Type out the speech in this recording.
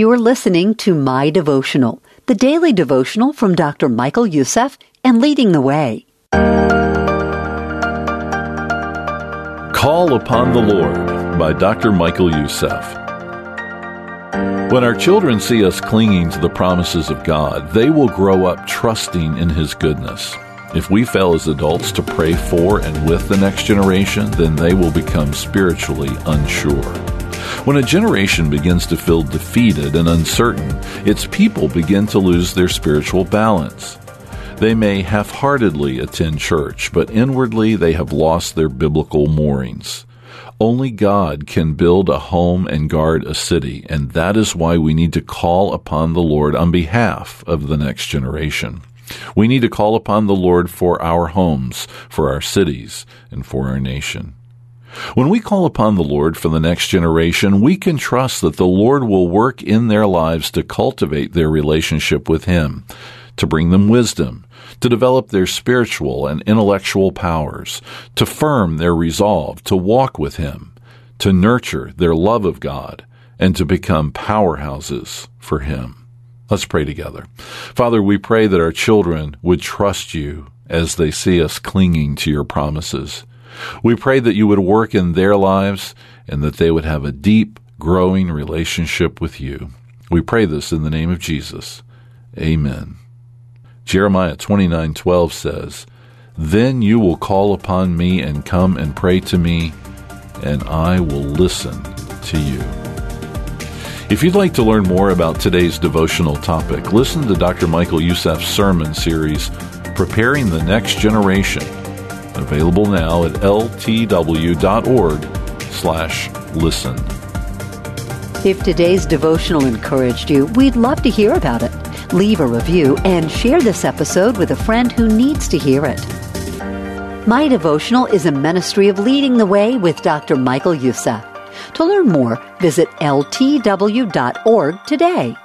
You are listening to My Devotional, the daily devotional from Dr. Michael Youssef and Leading the Way. Call Upon the Lord by Dr. Michael Youssef. When our children see us clinging to the promises of God, they will grow up trusting in His goodness. If we fail as adults to pray for and with the next generation, then they will become spiritually unsure. When a generation begins to feel defeated and uncertain, its people begin to lose their spiritual balance. They may half heartedly attend church, but inwardly they have lost their biblical moorings. Only God can build a home and guard a city, and that is why we need to call upon the Lord on behalf of the next generation. We need to call upon the Lord for our homes, for our cities, and for our nation. When we call upon the Lord for the next generation, we can trust that the Lord will work in their lives to cultivate their relationship with Him, to bring them wisdom, to develop their spiritual and intellectual powers, to firm their resolve to walk with Him, to nurture their love of God, and to become powerhouses for Him. Let's pray together. Father, we pray that our children would trust you as they see us clinging to your promises. We pray that you would work in their lives and that they would have a deep, growing relationship with you. We pray this in the name of Jesus. Amen. Jeremiah 29:12 says, "Then you will call upon me and come and pray to me, and I will listen to you." If you'd like to learn more about today's devotional topic, listen to Dr. Michael Youssef's sermon series, Preparing the Next Generation, available now at ltw.org/listen. If today's devotional encouraged you, we'd love to hear about it. Leave a review and share this episode with a friend who needs to hear it. My Devotional is a ministry of leading the way with Dr. Michael Youssef. To learn more, visit ltw.org today.